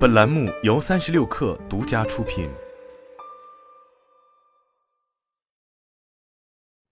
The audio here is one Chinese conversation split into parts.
本栏目由三十六氪独家出品。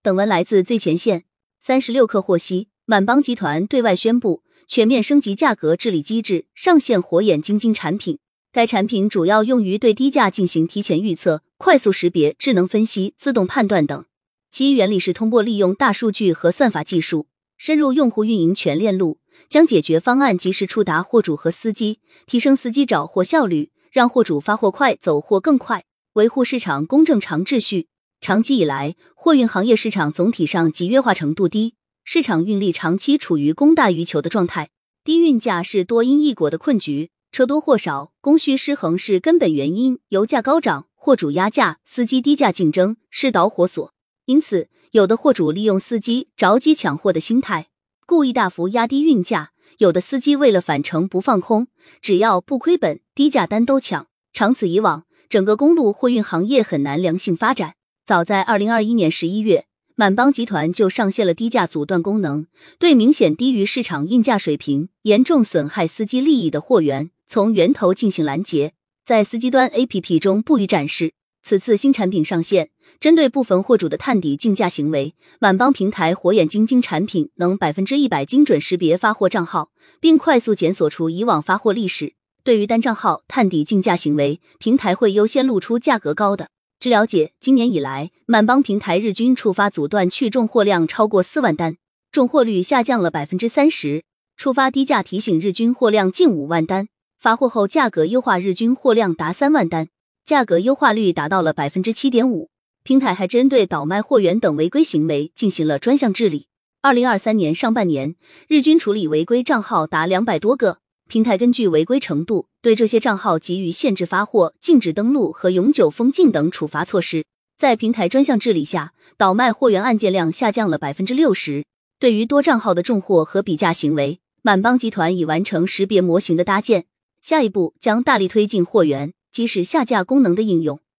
本文来自最前线。三十六氪获悉，满帮集团对外宣布全面升级价格治理机制，上线火眼金睛产品。该产品主要用于对低价进行提前预测、快速识别、智能分析、自动判断等。其原理是通过利用大数据和算法技术，深入用户运营全链路，将解决方案及时触达货主和司机，提升司机找货效率，让货主发货快、走货更快，维护市场公正长秩序。长期以来，货运行业市场总体上集约化程度低，市场运力长期处于供大于求的状态，低运价是多因一果的困局。车多货少，供需失衡是根本原因。油价高涨，货主压价，司机低价竞争是导火索。因此，有的货主利用司机着急抢货的心态，故意大幅压低运价；有的司机为了返程不放空，只要不亏本，低价单都抢。长此以往，整个公路货运行业很难良性发展。早在二零二一年十一月，满帮集团就上线了低价阻断功能，对明显低于市场运价水平、严重损害司机利益的货源。从源头进行拦截，在司机端 APP 中不予展示。此次新产品上线，针对部分货主的探底竞价行为，满帮平台火眼金睛产品能百分之一百精准识别发货账号，并快速检索出以往发货历史。对于单账号探底竞价行为，平台会优先露出价格高的。据了解，今年以来，满帮平台日均触发阻断去重货量超过四万单，重货率下降了百分之三十，触发低价提醒日均货量近五万单。发货后价格优化，日均货量达三万单，价格优化率达到了百分之七点五。平台还针对倒卖货源等违规行为进行了专项治理。二零二三年上半年，日均处理违规账号达两百多个。平台根据违规程度，对这些账号给予限制发货、禁止登录和永久封禁等处罚措施。在平台专项治理下，倒卖货源案件量下降了百分之六十。对于多账号的重货和比价行为，满帮集团已完成识别模型的搭建。下一步将大力推进货源及时下架功能的应用。